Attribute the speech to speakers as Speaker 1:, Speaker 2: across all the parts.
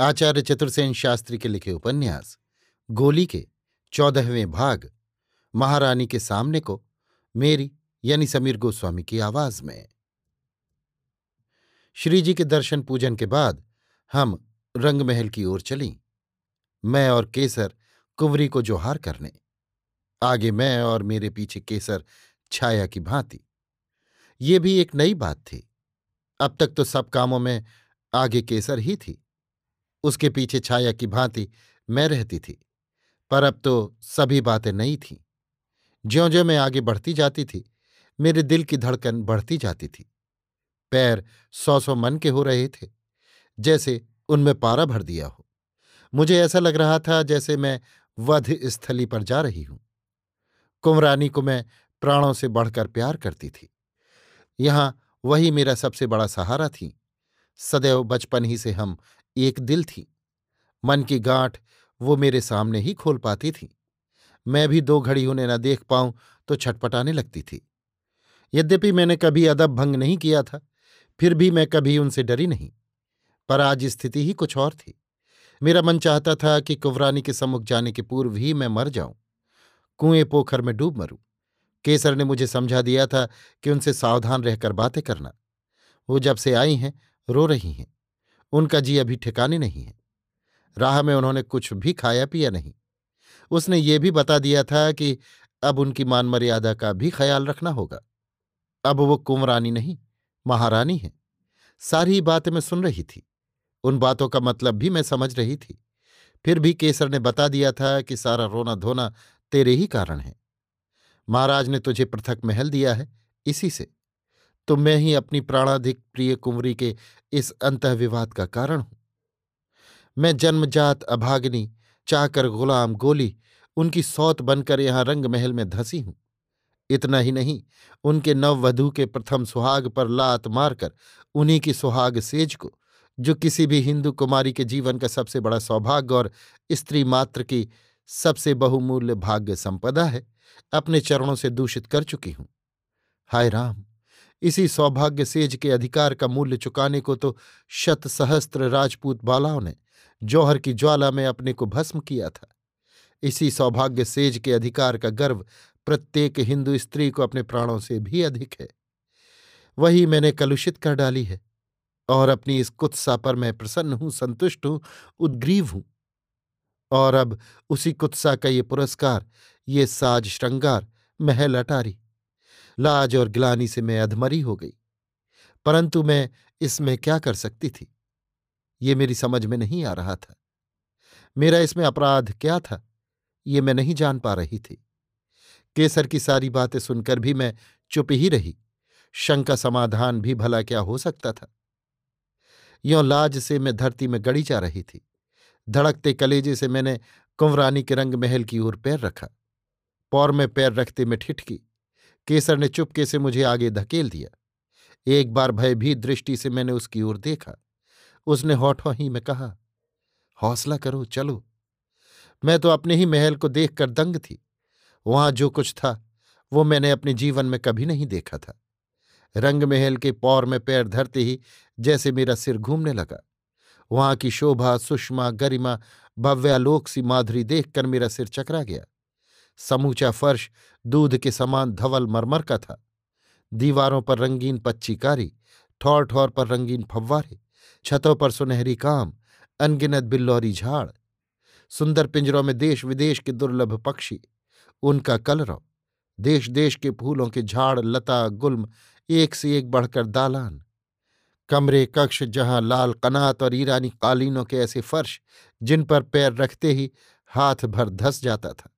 Speaker 1: आचार्य चतुर्सेन शास्त्री के लिखे उपन्यास, गोली के चौदहवें भाग, महारानी के सामने को मेरी यानी समीर गोस्वामी की आवाज़ में। श्री जी के दर्शन पूजन के बाद हम रंगमहल की ओर चली। मैं और केसर कुंवरी को जोहार करने। आगे मैं और मेरे पीछे केसर छाया की भांति। ये भी एक नई बात थी। अब तक तो सब कामों में आगे केसर ही थी। उसके पीछे छाया की भांति मैं रहती थी, पर अब तो सभी बातें नई थीं। ज्यो ज्यो मैं आगे बढ़ती जाती थी, मेरे दिल की धड़कन बढ़ती जाती थी। पैर सौ सौ मन के हो रहे थे, जैसे उनमें पारा भर दिया हो। मुझे ऐसा लग रहा था जैसे मैं वध स्थली पर जा रही हूँ। कुमरानी को मैं प्राणों से बढ़कर प्यार करती थी। यहाँ वही मेरा सबसे बड़ा सहारा थी। सदैव बचपन ही से हम एक दिल थी। मन की गांठ वो मेरे सामने ही खोल पाती थी। मैं भी दो घड़ी उन्हें न देख पाऊँ तो छटपटाने लगती थी। यद्यपि मैंने कभी अदब भंग नहीं किया था, फिर भी मैं कभी उनसे डरी नहीं। पर आज स्थिति ही कुछ और थी। मेरा मन चाहता था कि कुवरानी के सम्मुख जाने के पूर्व ही मैं मर जाऊँ। कुएँ पोखर में डूब मरूं। केसर ने मुझे समझा दिया था कि उनसे सावधान रहकर बातें करना। वो जब से आई हैं, रो रही हैं। उनका जी अभी ठिकाने नहीं है। राह में उन्होंने कुछ भी खाया पिया नहीं। उसने ये भी बता दिया था कि अब उनकी मान मर्यादा का भी ख्याल रखना होगा। अब वो कुंवरानी नहीं, महारानी है। सारी बातें मैं सुन रही थी। उन बातों का मतलब भी मैं समझ रही थी। फिर भी केसर ने बता दिया था कि सारा रोना धोना तेरे ही कारण है। महाराज ने तुझे पृथक महल दिया है, इसी से। तो मैं ही अपनी प्राणाधिक प्रिय कुंवरी के इस अंतविवाद का कारण हूँ। मैं जन्मजात अभाग्नि, चाकर गुलाम गोली, उनकी सौत बनकर यहाँ रंग महल में धसी हूँ। इतना ही नहीं, उनके नववधु के प्रथम सुहाग पर लात मारकर, उन्हीं की सुहाग सेज को, जो किसी भी हिंदू कुमारी के जीवन का सबसे बड़ा सौभाग्य और स्त्री मात्र की सबसे बहुमूल्य भाग्य संपदा है, अपने चरणों से दूषित कर चुकी हूँ। हाय राम! इसी सौभाग्य सेज के अधिकार का मूल्य चुकाने को तो शत सहस्त्र राजपूत बालाओं ने जौहर की ज्वाला में अपने को भस्म किया था। इसी सौभाग्य सेज के अधिकार का गर्व प्रत्येक हिंदू स्त्री को अपने प्राणों से भी अधिक है। वही मैंने कलुषित कर डाली है और अपनी इस कुत्सा पर मैं प्रसन्न हूँ, संतुष्ट हूँ, उद्ग्रीव हूँ। और अब उसी कुत्सा का ये पुरस्कार, ये साज श्रृंगार, महल अटारी। लाज और ग्लानी से मैं अधमरी हो गई। परंतु मैं इसमें क्या कर सकती थी? ये मेरी समझ में नहीं आ रहा था। मेरा इसमें अपराध क्या था? ये मैं नहीं जान पा रही थी। केसर की सारी बातें सुनकर भी मैं चुप ही रही। शंका समाधान भी भला क्या हो सकता था? यों लाज से मैं धरती में गड़ी जा रही थी। धड़कते कलेजे से मैंने कुंवरानी के रंग महल की ओर पैर रखा। पौर में पैर रखते मैं ठिठकी। केसर ने चुपके से मुझे आगे धकेल दिया। एक बार भयभीत दृष्टि से मैंने उसकी ओर देखा। उसने होठों ही में कहा, हौसला करो, चलो। मैं तो अपने ही महल को देखकर दंग थी। वहाँ जो कुछ था, वो मैंने अपने जीवन में कभी नहीं देखा था। रंग महल के पौर में पैर धरते ही जैसे मेरा सिर घूमने लगा। वहाँ की शोभा, सुषमा, गरिमा, भव्यालोक सी माधुरी देखकर मेरा सिर चकरा गया। समूचा फर्श दूध के समान धवल मरमर का था। दीवारों पर रंगीन पच्चीकारी ठौर ठौर पर रंगीन फव्वारे, छतों पर सुनहरी काम, अनगिनत बिल्लौरी झाड़। सुंदर पिंजरों में देश विदेश के दुर्लभ पक्षी, उनका कलरव देश देश के फूलों के झाड़, लता, गुल्म, एक से एक बढ़कर दालान। कमरे, कक्ष जहाँ लाल कनात और ईरानी कालीनों के ऐसे फर्श, जिन पर पैर रखते ही हाथ भर धस जाता था।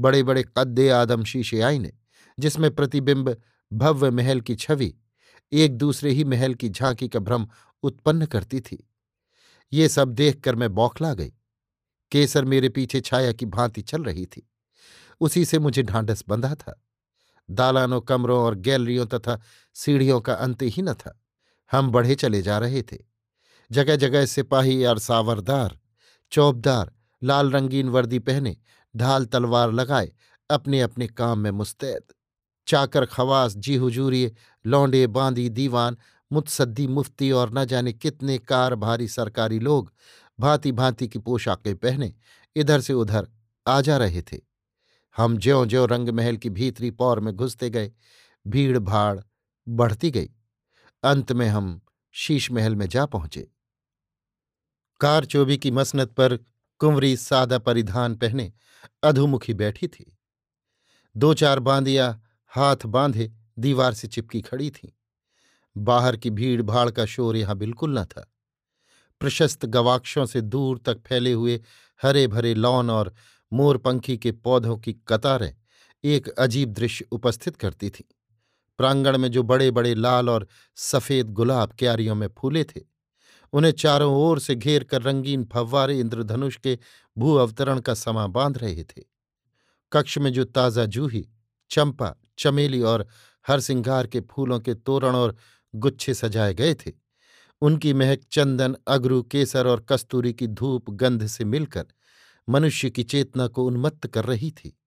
Speaker 1: बड़े बड़े कद्दे आदम शीशे आईने जिसमें प्रतिबिंब भव्य महल की छवि, एक दूसरे ही महल की झांकी का भ्रम उत्पन्न करती थी। ये सब देखकर मैं बौखला गई। केसर मेरे पीछे छाया की भांति चल रही थी। उसी से मुझे ढांढस बंधा था। दालानों, कमरों और गैलरियों तथा सीढ़ियों का अंत ही न था। हम बढ़े चले जा रहे थे। जगह जगह सिपाही और सावरदार, चौबदार, लाल रंगीन वर्दी पहने ढाल तलवार लगाए अपने अपने काम में मुस्तैद। चाकर खवास जी हुजूरिये लौंडे बांदी, दीवान, मुतसद्दी, मुफ्ती और न जाने कितने कार भारी सरकारी लोग भांति भांति की पोशाकें पहने इधर से उधर आ जा रहे थे। हम ज्यो ज्यो रंगमहल की भीतरी पौर में घुसते गए भीड़ भाड़ बढ़ती गई। अंत में हम शीश महल में जा पहुँचे। कार चोबी की मसनत पर कुंवरी सादा परिधान पहने अधोमुखी बैठी थी। दो चार बांदियाँ हाथ बांधे दीवार से चिपकी खड़ी थीं। बाहर की भीड़ भाड़ का शोर यहाँ बिल्कुल न था। प्रशस्त गवाक्षों से दूर तक फैले हुए हरे भरे लॉन और मोरपंखी के पौधों की कतारें एक अजीब दृश्य उपस्थित करती थीं। प्रांगण में जो बड़े बड़े लाल और सफ़ेद गुलाब क्यारियों में फूले थे उन्हें चारों ओर से घेर कर रंगीन फव्वारे इंद्रधनुष के भू अवतरण का समा बाँध रहे थे। कक्ष में जो ताज़ा जूही, चंपा, चमेली और हर सिंगार के फूलों के तोरण और गुच्छे सजाए गए थे, उनकी महक चंदन, अगरू, केसर और कस्तूरी की धूप गंध से मिलकर मनुष्य की चेतना को उन्मत्त कर रही थी।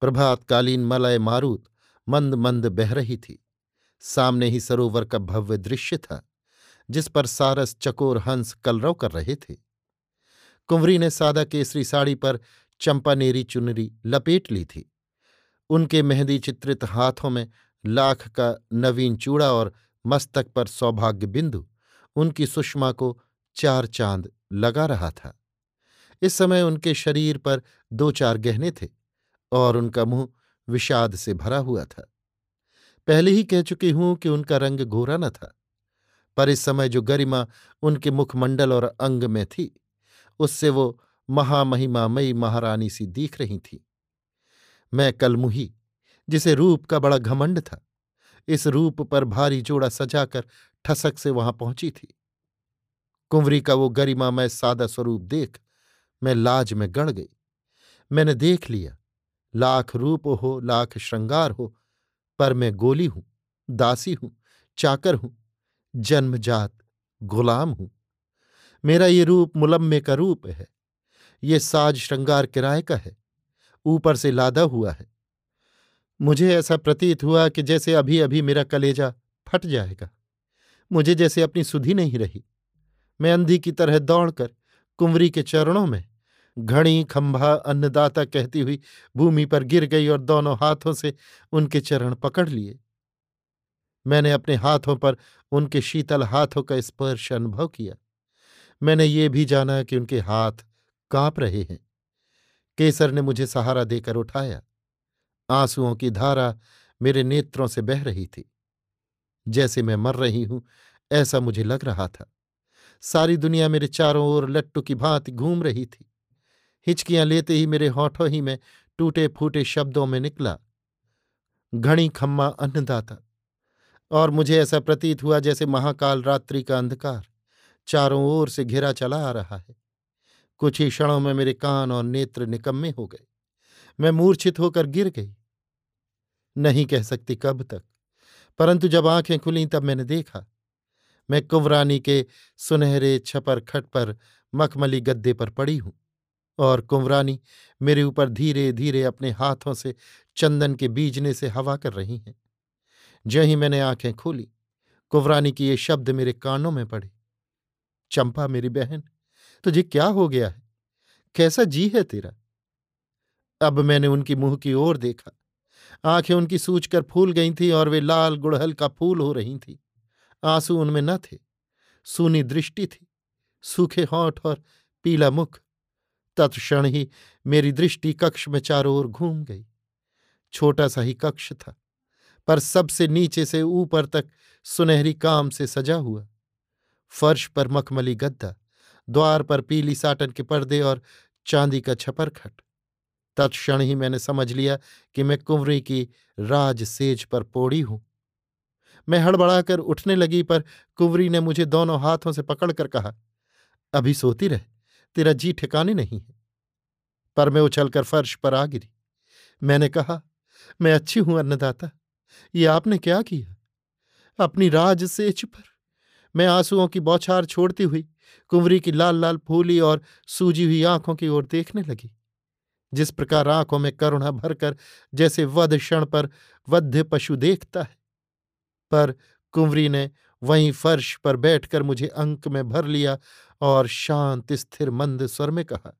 Speaker 1: प्रभातकालीन मलय मारूत मंद मंद बह रही थी। सामने ही सरोवर का भव्य दृश्य था। जिस पर सारस, चकोर, हंस, कलरव कर रहे थे। कुंवरी ने सादा केसरी साड़ी पर चंपानेरी चुनरी लपेट ली थी। उनके मेहंदी चित्रित हाथों में लाख का नवीन चूड़ा और मस्तक पर सौभाग्य बिंदु उनकी सुषमा को चार चाँद लगा रहा था। इस समय उनके शरीर पर दो चार गहने थे और उनका मुँह विषाद से भरा हुआ था। पहले ही कह चुकी हूँ कि उनका रंग गोरा न था। पर इस समय जो गरिमा उनके मुखमंडल और अंग में थी, उससे वो महामहिमामयी महारानी सी दिख रही थी। मैं कलमुही जिसे रूप का बड़ा घमंड था, इस रूप पर भारी जोड़ा सजाकर ठसक से वहाँ पहुँची थी। कुंवरी का वो गरिमा मैं सादा स्वरूप देख, मैं लाज में गड़ गई। मैंने देख लिया, लाख रूप हो, लाख श्रृंगार हो, पर मैं गोली हूँ, दासी हूँ, चाकर हूँ जन्मजात गुलाम हूँ। मेरा ये रूप मुलम्मे का रूप है। ये साज श्रृंगार किराए का है। ऊपर से लादा हुआ है। मुझे ऐसा प्रतीत हुआ कि जैसे अभी अभी मेरा कलेजा फट जाएगा। मुझे जैसे अपनी सुधि नहीं रही। मैं अंधी की तरह दौड़कर कुंवरी के चरणों में घड़ी, खंभा, अन्नदाता कहती हुई भूमि पर गिर गई और दोनों हाथों से उनके चरण पकड़ लिए। मैंने अपने हाथों पर उनके शीतल हाथों का स्पर्श अनुभव किया। मैंने ये भी जाना कि उनके हाथ काँप रहे हैं। केसर ने मुझे सहारा देकर उठाया। आंसुओं की धारा मेरे नेत्रों से बह रही थी। जैसे मैं मर रही हूँ, ऐसा मुझे लग रहा था। सारी दुनिया मेरे चारों ओर लट्टू की भांति घूम रही थी। हिचकियाँ लेते ही मेरे होठों ही में टूटे फूटे शब्दों में निकला। घड़ी खम्मा अन्नदाता और मुझे ऐसा प्रतीत हुआ जैसे महाकाल रात्रि का अंधकार चारों ओर से घिरा चला आ रहा है। कुछ ही क्षणों में मेरे कान और नेत्र निकम्मे हो गए। मैं मूर्छित होकर गिर गई। नहीं कह सकती कब तक, परंतु जब आँखें खुली तब मैंने देखा। मैं कुंवरानी के सुनहरे छपर खट पर मखमली गद्दे पर पड़ी हूँ और कुंवरानी मेरे ऊपर धीरे धीरे अपने हाथों से चंदन के बीजने से हवा कर रही हैं। ज्यों ही मैंने आँखें खोली कुंवरानी की ये शब्द मेरे कानों में पड़े। चंपा मेरी बहन, तुझे क्या हो गया है? कैसा जी है तेरा? अब मैंने उनकी मुँह की ओर देखा। आँखें उनकी सूचकर फूल गई थीं और वे लाल गुड़हल का फूल हो रही थीं। आँसू उनमें न थे, सूनी दृष्टि थी, सूखे होठ और पीला मुख। तत्क्षण ही मेरी दृष्टि कक्ष में चारों ओर घूम गई। छोटा सा ही कक्ष था। पर सबसे नीचे से ऊपर तक सुनहरी काम से सजा हुआ। फर्श पर मखमली गद्दा, द्वार पर पीली साटन के पर्दे और चांदी का छपर खट। तत्क्षण ही मैंने समझ लिया कि मैं कुंवरी की राज सेज पर पोड़ी हूँ। मैं हड़बड़ाकर उठने लगी, पर कुंवरी ने मुझे दोनों हाथों से पकड़कर कहा, अभी सोती रह, तेरा जी ठिकाने नहीं है। पर मैं उछलकर फर्श पर आ गिरी। मैंने कहा, मैं अच्छी हूँ, अन्नदाता। ये आपने क्या किया? अपनी राज सेच पर। मैं आंसुओं की बौछार छोड़ती हुई, कुंवरी की लाल लाल फूली और सूजी हुई आँखों की ओर देखने लगी, जिस प्रकार आँखों में करुणा भरकर जैसे वध क्षण पर वध्य पशु देखता है। पर कुंवरी ने वहीं फर्श पर बैठकर मुझे अंक में भर लिया और शांत, स्थिर, मंद स्वर में कहा,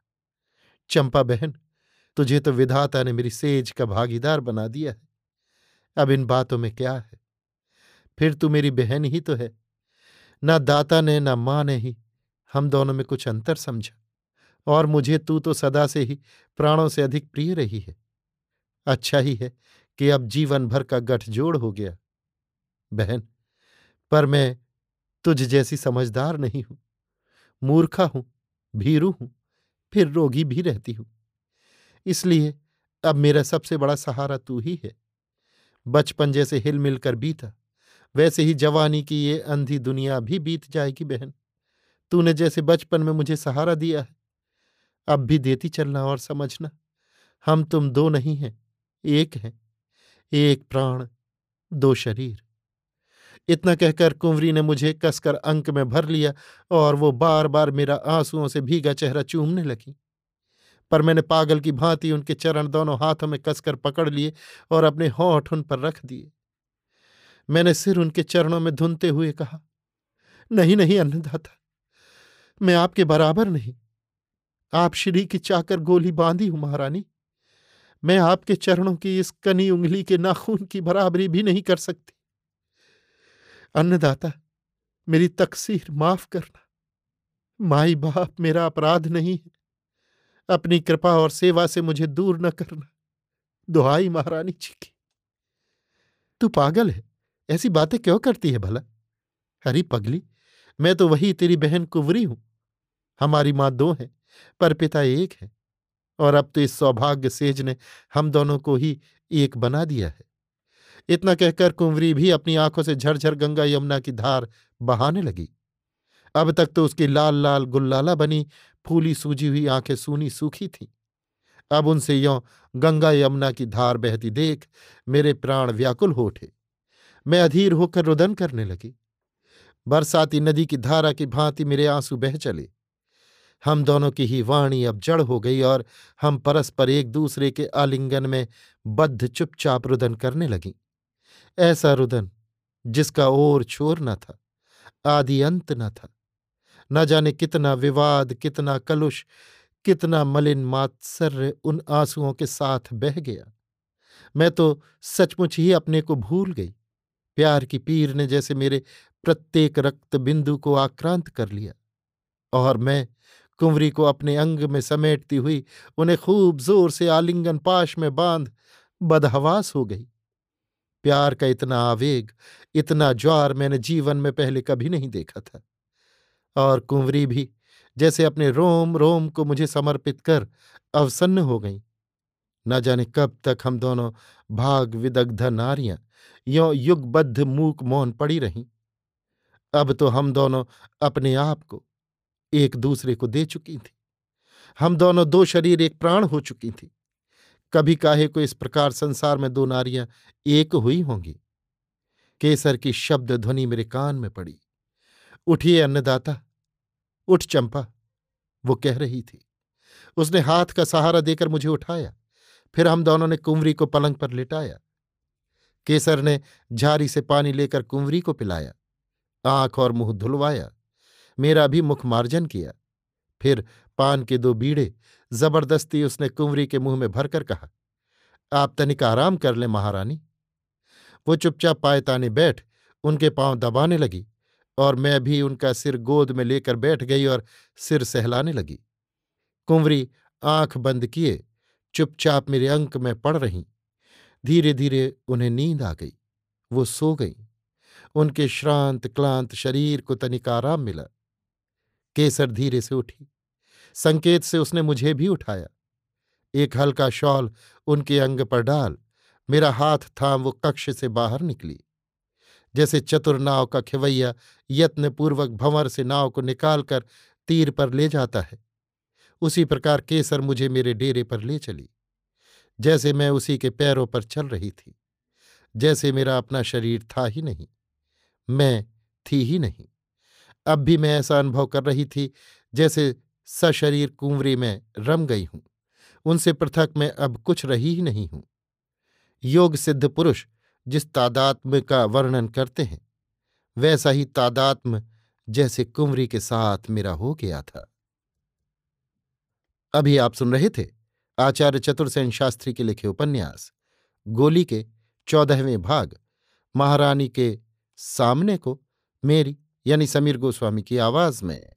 Speaker 1: चंपा बहन, तुझे तो विधाता ने मेरी सेज का भागीदार बना दिया है। अब इन बातों में क्या है? फिर तू मेरी बहन ही तो है। ना दाता ने, ना माँ ने ही हम दोनों में कुछ अंतर समझा। और मुझे तू तो सदा से ही प्राणों से अधिक प्रिय रही है। अच्छा ही है कि अब जीवन भर का गठजोड़ हो गया। बहन, पर मैं तुझ जैसी समझदार नहीं हूँ। मूर्खा हूँ, भीरू हूँ, फिर रोगी भी रहती हूँ। इसलिए अब मेरा सबसे बड़ा सहारा तू ही है। बचपन जैसे हिल मिलकर बीता। वैसे ही जवानी की ये अंधी दुनिया भी बीत जाएगी बहन। तूने जैसे बचपन में मुझे सहारा दिया है। अब भी देती चलना और समझना। हम तुम दो नहीं हैं, एक हैं। एक प्राण, दो शरीर। इतना कहकर कुंवरी ने मुझे कसकर अंक में भर लिया और वो बार बार मेरा आंसुओं से भीगा चेहरा चूमने लगी। पर मैंने पागल की भांति उनके चरण दोनों हाथों में कसकर पकड़ लिए और अपने होठ उन पर रख दिए। मैंने सिर उनके चरणों में धुनते हुए कहा, नहीं नहीं, अन्नदाता, मैं आपके बराबर नहीं। आप श्री की चाकर गोली बांधी हूँ, महारानी। मैं आपके चरणों की इस कनी उंगली के नाखून की बराबरी भी नहीं कर सकती। अन्नदाता, मेरी तकसीर माफ़ करना। माई बाप मेरा अपराध नहीं है। अपनी कृपा और सेवा से मुझे दूर न करना। दुहाई महारानी जी की। तू पागल है, ऐसी बातें क्यों करती है भला? हरी पगली, मैं तो वही तेरी बहन कुंवरी हूँ। हमारी माँ दो हैं, पर पिता एक है। और अब तो इस सौभाग्य सेज ने हम दोनों को ही एक बना दिया है। इतना कहकर कुंवरी भी अपनी आँखों से झरझर गंगा यमुना की धार बहाने लगी। अब तक तो उसकी लाल लाल गुल्लाला बनी फूली सूजी हुई आँखें सूनी सूखी थीं। अब उनसे यों गंगा यमुना की धार बहती देख मेरे प्राण व्याकुल हो उठे। मैं अधीर होकर रुदन करने लगी। बरसाती नदी की धारा की भांति मेरे आँसू बह चले। हम दोनों की ही वाणी अब जड़ हो गई और हम परस्पर एक दूसरे के आलिंगन में बद्ध चुपचाप रुदन करने लगीं। ऐसा रुदन जिसका ओर छोर न था, आदि अंत न था। न जाने कितना विवाद, कितना कलुष, कितना मलिन मात्सर्य उन आंसुओं के साथ बह गया। मैं तो सचमुच ही अपने को भूल गई। प्यार की पीर ने जैसे मेरे प्रत्येक रक्त बिंदु को आक्रांत कर लिया और मैं कुंवरी को अपने अंग में समेटती हुई उन्हें खूब ज़ोर से आलिंगन पाश में बाँध बदहवास हो गई। प्यार का इतना आवेग, इतना ज्वार मैंने जीवन में पहले कभी नहीं देखा था। और कुंवरी भी, जैसे अपने रोम रोम को मुझे समर्पित कर अवसन्न हो गई। न जाने कब तक हम दोनों भाग विदग्ध नारियाँ यों युगबद्ध मूक मौन पड़ी रहीं। अब तो हम दोनों अपने आप को एक दूसरे को दे चुकी थी। हम दोनों दो शरीर, एक प्राण हो चुकी थी। कभी काहे को इस प्रकार संसार में दो नारियाँ एक हुई होंगी। केसर की शब्द ध्वनि मेरे कान में पड़ी। उठिए अन्नदाता उठ चंपा, वो कह रही थी। उसने हाथ का सहारा देकर मुझे उठाया, फिर हम दोनों ने कुंवरी को पलंग पर लिटाया। केसर ने झारी से पानी लेकर कुंवरी को पिलाया, आँख और मुँह धुलवाया, मेरा भी मुख मार्जन किया। फिर पान के दो बीड़े ज़बरदस्ती उसने कुंवरी के मुँह में भरकर कहा, आप तनिक आराम कर ले महारानी। वो चुपचाप पायताने बैठ उनके पाँव दबाने लगी। और मैं भी उनका सिर गोद में लेकर बैठ गई और सिर सहलाने लगी। कुंवरी आँख बंद किए, चुपचाप मेरे अंक में पड़ रहीं। धीरे धीरे उन्हें नींद आ गई। वो सो गई। उनके श्रांत, क्लांत शरीर को तनिक आराम मिला। केसर धीरे से उठी। संकेत से उसने मुझे भी उठाया। एक हल्का शॉल उनके अंग पर डाल। मेरा हाथ थाम वो कक्ष से बाहर निकली। जैसे चतुर नाव का खिवैया यत्नपूर्वक भंवर से नाव को निकालकर तीर पर ले जाता है। उसी प्रकार केसर मुझे मेरे डेरे पर ले चली। जैसे मैं उसी के पैरों पर चल रही थी, जैसे मेरा अपना शरीर था ही नहीं, मैं थी ही नहीं। अब भी मैं ऐसा अनुभव कर रही थी जैसे सशरीर कुंवरी में रम गई हूँ, उनसे पृथक मैं अब कुछ रही ही नहीं हूँ। योग सिद्ध पुरुष जिस तादात्म्य का वर्णन करते हैं, वैसा ही तादात्म जैसे कुंवरी के साथ मेरा हो गया था। अभी आप सुन रहे थे आचार्य चतुर्सेन शास्त्री के लिखे उपन्यास, गोली के चौदहवें भाग, महारानी के सामने को मेरी यानी समीर गोस्वामी की आवाज़ में।